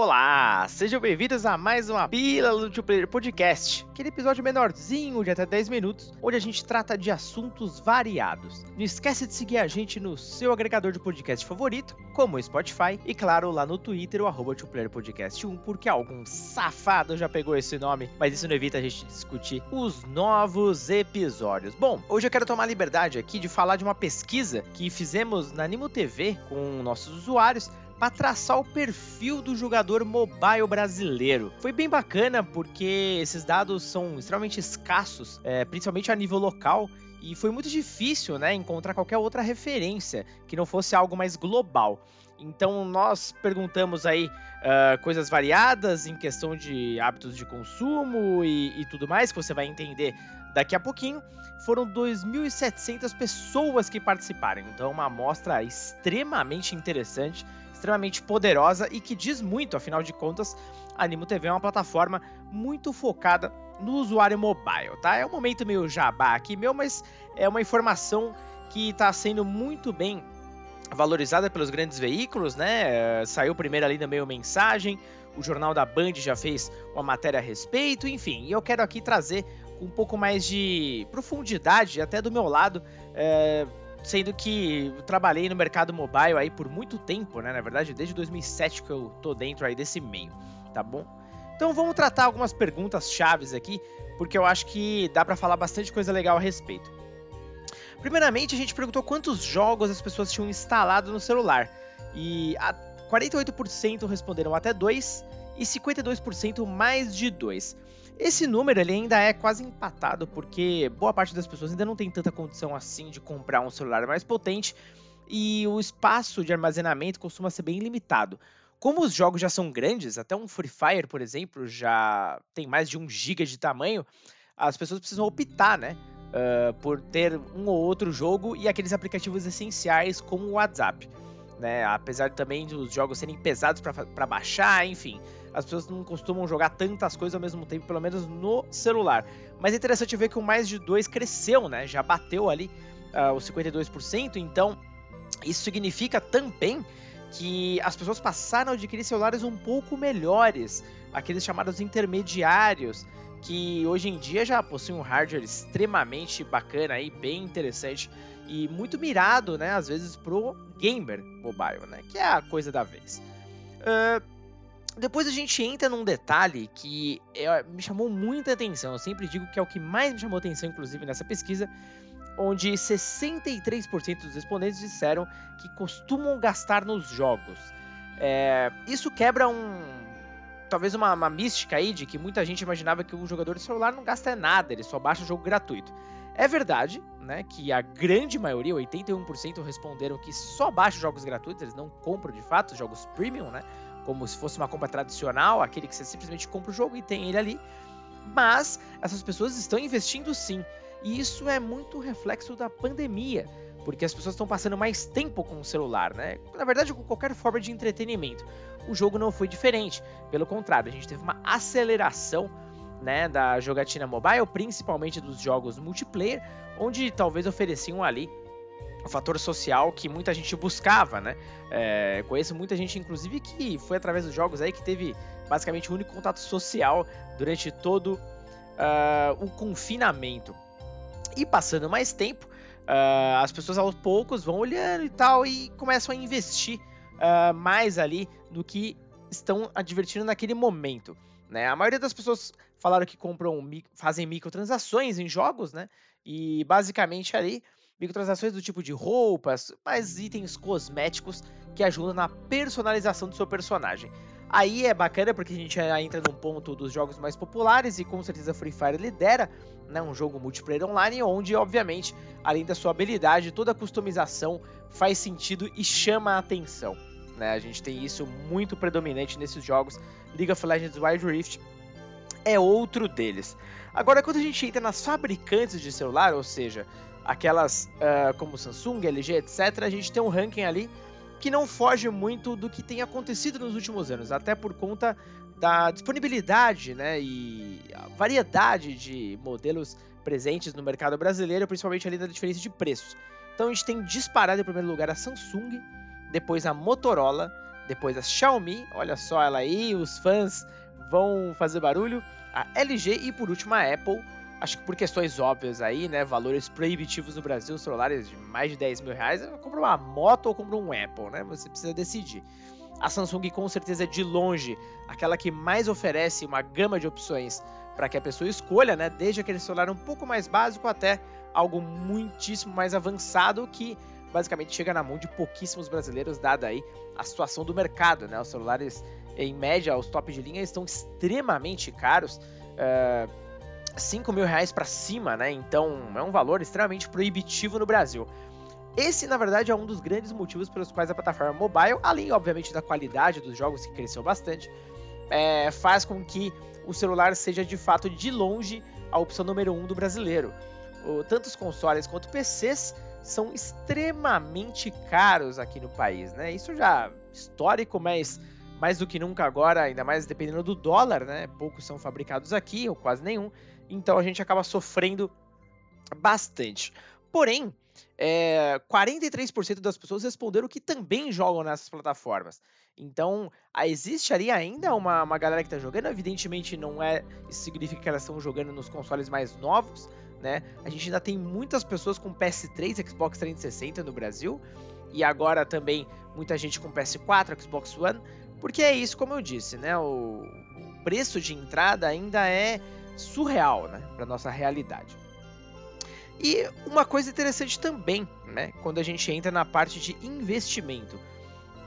Olá, sejam bem-vindos a mais uma Pílula do Player Podcast, aquele episódio menorzinho de até 10 minutos, onde a gente trata de assuntos variados. Não esquece de seguir a gente no seu agregador de podcast favorito, como o Spotify, e claro, lá no Twitter, o arroba Podcast 1, porque algum safado já pegou esse nome, mas isso não evita a gente discutir os novos episódios. Bom, hoje eu quero tomar liberdade aqui de falar de uma pesquisa que fizemos na Animo TV com nossos usuários para traçar o perfil do jogador mobile brasileiro. Foi bem bacana porque esses dados são extremamente escassos, é, principalmente a nível local. E foi muito difícil né, encontrar qualquer outra referência que não fosse algo mais global. Então nós perguntamos aí uh, coisas variadas em questão de hábitos de consumo e, e tudo mais, que você vai entender daqui a pouquinho. Foram 2.700 pessoas que participaram, então é uma amostra extremamente interessante extremamente poderosa e que diz muito, afinal de contas, a Animo TV é uma plataforma muito focada no usuário mobile, tá? É um momento meio jabá aqui meu, mas é uma informação que está sendo muito bem valorizada pelos grandes veículos, né? Saiu primeiro ali no meio mensagem, o Jornal da Band já fez uma matéria a respeito, enfim, e eu quero aqui trazer um pouco mais de profundidade, até do meu lado, é, sendo que trabalhei no mercado mobile aí por muito tempo, né? Na verdade, desde 2007 que eu tô dentro aí desse meio, tá bom? Então vamos tratar algumas perguntas chaves aqui, porque eu acho que dá para falar bastante coisa legal a respeito. Primeiramente, a gente perguntou quantos jogos as pessoas tinham instalado no celular. E 48% responderam até 2 e 52% mais de 2. Esse número ele ainda é quase empatado, porque boa parte das pessoas ainda não tem tanta condição assim de comprar um celular mais potente e o espaço de armazenamento costuma ser bem limitado. Como os jogos já são grandes, até um Free Fire, por exemplo, já tem mais de 1 GB de tamanho, as pessoas precisam optar, né? Uh, por ter um ou outro jogo e aqueles aplicativos essenciais como o WhatsApp. Né? Apesar também dos jogos serem pesados para baixar, enfim as pessoas não costumam jogar tantas coisas ao mesmo tempo, pelo menos no celular. Mas é interessante ver que o mais de 2 cresceu, né? Já bateu ali uh, os 52%, então isso significa também que as pessoas passaram a adquirir celulares um pouco melhores, aqueles chamados intermediários, que hoje em dia já possuem um hardware extremamente bacana e bem interessante e muito mirado, né, às vezes pro gamer mobile, né, que é a coisa da vez. Uh, depois a gente entra num detalhe que é, me chamou muita atenção. Eu sempre digo que é o que mais me chamou atenção, inclusive nessa pesquisa, onde 63% dos respondentes disseram que costumam gastar nos jogos. É, isso quebra um. Talvez uma, uma mística aí de que muita gente imaginava que o jogador de celular não gasta nada, ele só baixa o jogo gratuito. É verdade, né, que a grande maioria, 81%, responderam que só baixa jogos gratuitos, eles não compram de fato jogos premium, né? Como se fosse uma compra tradicional, aquele que você simplesmente compra o jogo e tem ele ali. Mas essas pessoas estão investindo sim. E isso é muito reflexo da pandemia, porque as pessoas estão passando mais tempo com o celular, né? Na verdade, com qualquer forma de entretenimento. O jogo não foi diferente. Pelo contrário, a gente teve uma aceleração né, da jogatina mobile, principalmente dos jogos multiplayer, onde talvez ofereciam ali o fator social que muita gente buscava, né? É, conheço muita gente, inclusive, que foi através dos jogos aí que teve basicamente o único contato social durante todo uh, o confinamento. E passando mais tempo, uh, as pessoas aos poucos vão olhando e tal e começam a investir uh, mais ali no que estão advertindo naquele momento. Né? A maioria das pessoas falaram que compram, fazem microtransações em jogos, né? E basicamente ali microtransações do tipo de roupas, mais itens cosméticos que ajudam na personalização do seu personagem. Aí é bacana porque a gente já entra num ponto dos jogos mais populares e com certeza Free Fire lidera, né, um jogo multiplayer online onde obviamente, além da sua habilidade, toda a customização faz sentido e chama a atenção. Né? A gente tem isso muito predominante nesses jogos. League of Legends Wild Rift é outro deles. Agora, quando a gente entra nas fabricantes de celular, ou seja, aquelas uh, como Samsung, LG, etc., a gente tem um ranking ali que não foge muito do que tem acontecido nos últimos anos, até por conta da disponibilidade né, e variedade de modelos presentes no mercado brasileiro, principalmente ali da diferença de preços. Então a gente tem disparado em primeiro lugar a Samsung, depois a Motorola, depois a Xiaomi, olha só ela aí, os fãs vão fazer barulho, a LG e por último a Apple, acho que por questões óbvias aí, né, valores proibitivos no Brasil, celulares de mais de 10 mil reais, eu compro uma moto ou compro um Apple, né, você precisa decidir. A Samsung com certeza é de longe aquela que mais oferece uma gama de opções para que a pessoa escolha, né, desde aquele celular um pouco mais básico até algo muitíssimo mais avançado que basicamente chega na mão de pouquíssimos brasileiros, dada aí a situação do mercado, né? Os celulares, em média, os top de linha estão extremamente caros. Uh, 5 mil reais para cima, né? Então é um valor extremamente proibitivo no Brasil. Esse, na verdade, é um dos grandes motivos pelos quais a plataforma mobile, além, obviamente, da qualidade dos jogos que cresceu bastante, é, faz com que o celular seja de fato de longe a opção número um do brasileiro. O, tanto os consoles quanto PCs são extremamente caros aqui no país, né? Isso já histórico, mas mais do que nunca agora, ainda mais dependendo do dólar, né? Poucos são fabricados aqui, ou quase nenhum, então a gente acaba sofrendo bastante. Porém, é, 43% das pessoas responderam que também jogam nessas plataformas. Então, existe ali ainda uma, uma galera que está jogando. Evidentemente, não é. Isso significa que elas estão jogando nos consoles mais novos, né? A gente ainda tem muitas pessoas com PS3, Xbox 360 no Brasil. E agora também muita gente com PS4, Xbox One. Porque é isso, como eu disse, né? O, o preço de entrada ainda é surreal, né? Para nossa realidade. E uma coisa interessante também, né? Quando a gente entra na parte de investimento.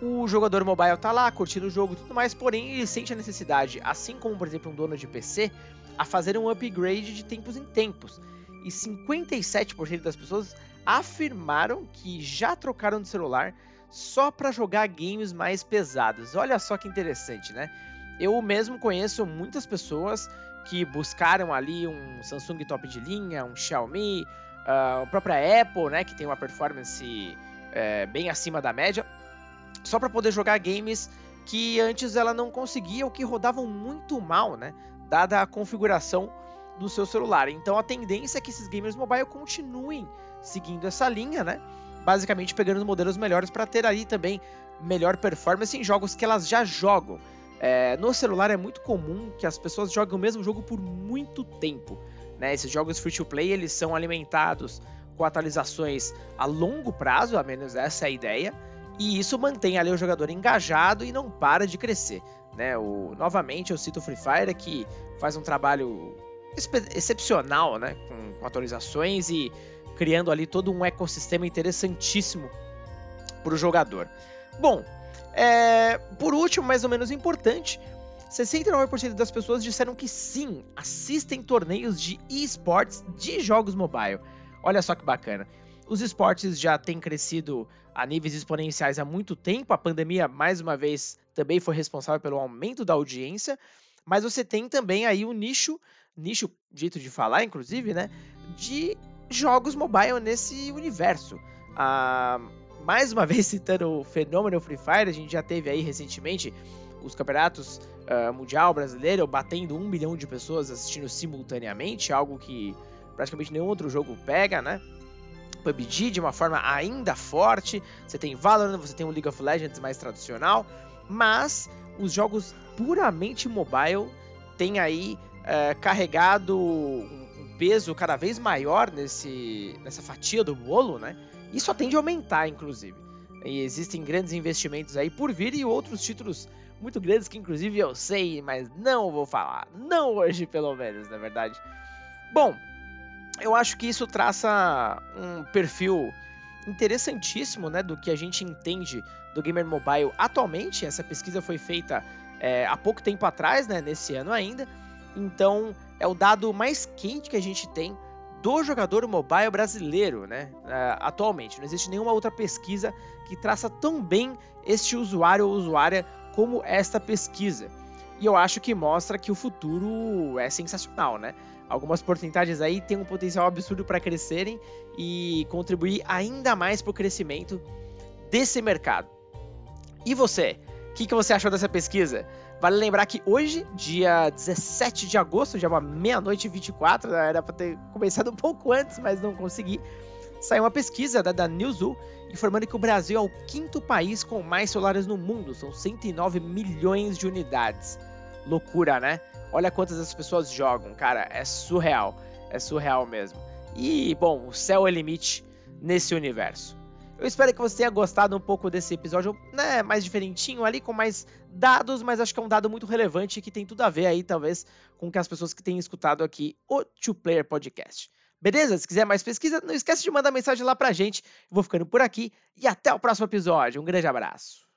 O jogador mobile tá lá curtindo o jogo e tudo mais, porém ele sente a necessidade, assim como por exemplo um dono de PC, a fazer um upgrade de tempos em tempos. E 57% das pessoas afirmaram que já trocaram de celular só para jogar games mais pesados. Olha só que interessante, né? Eu mesmo conheço muitas pessoas que buscaram ali um Samsung top de linha, um Xiaomi, uh, a própria Apple, né, que tem uma performance é, bem acima da média, só para poder jogar games que antes ela não conseguia ou que rodavam muito mal, né, dada a configuração do seu celular. Então a tendência é que esses gamers mobile continuem seguindo essa linha, né, basicamente pegando os modelos melhores para ter ali também melhor performance em jogos que elas já jogam. É, no celular é muito comum que as pessoas joguem o mesmo jogo por muito tempo. Né? Esses jogos free to play eles são alimentados com atualizações a longo prazo, a menos essa é a ideia, e isso mantém ali o jogador engajado e não para de crescer. Né? O, novamente eu cito o Free Fire que faz um trabalho excepcional né? com, com atualizações e criando ali todo um ecossistema interessantíssimo para o jogador. Bom, é, por último, mais ou menos importante, 69% das pessoas disseram que sim, assistem torneios de esportes de jogos mobile. Olha só que bacana. Os esportes já têm crescido a níveis exponenciais há muito tempo. A pandemia, mais uma vez, também foi responsável pelo aumento da audiência. Mas você tem também aí o um nicho, nicho dito de falar, inclusive, né? De jogos mobile nesse universo. Ah, mais uma vez citando o fenômeno Free Fire, a gente já teve aí recentemente os campeonatos uh, mundial brasileiro batendo um milhão de pessoas assistindo simultaneamente, algo que praticamente nenhum outro jogo pega, né? PUBG de uma forma ainda forte, você tem Valorant, você tem o League of Legends mais tradicional, mas os jogos puramente mobile têm aí uh, carregado um peso cada vez maior nesse, nessa fatia do bolo, né? Só tende a aumentar, inclusive. E existem grandes investimentos aí por vir e outros títulos muito grandes que, inclusive, eu sei, mas não vou falar. Não hoje, pelo menos, na verdade. Bom, eu acho que isso traça um perfil interessantíssimo né, do que a gente entende do gamer mobile atualmente. Essa pesquisa foi feita é, há pouco tempo atrás, né, nesse ano ainda. Então, é o dado mais quente que a gente tem do jogador mobile brasileiro, né? Uh, atualmente. Não existe nenhuma outra pesquisa que traça tão bem este usuário ou usuária como esta pesquisa. E eu acho que mostra que o futuro é sensacional, né? Algumas porcentagens aí têm um potencial absurdo para crescerem e contribuir ainda mais para o crescimento desse mercado. E você? O que, que você achou dessa pesquisa? Vale lembrar que hoje, dia 17 de agosto, já é uma meia-noite e 24, né? era para ter começado um pouco antes, mas não consegui. Saiu uma pesquisa da, da informando que o Brasil é o quinto país com mais celulares no mundo, são 109 milhões de unidades. Loucura, né? Olha quantas as pessoas jogam, cara, é surreal, é surreal mesmo. E, bom, o céu é limite nesse universo. Eu espero que você tenha gostado um pouco desse episódio, né, mais diferentinho ali, com mais dados, mas acho que é um dado muito relevante que tem tudo a ver aí, talvez, com que as pessoas que têm escutado aqui o Two Player Podcast. Beleza? Se quiser mais pesquisa, não esquece de mandar mensagem lá pra gente. Vou ficando por aqui e até o próximo episódio. Um grande abraço.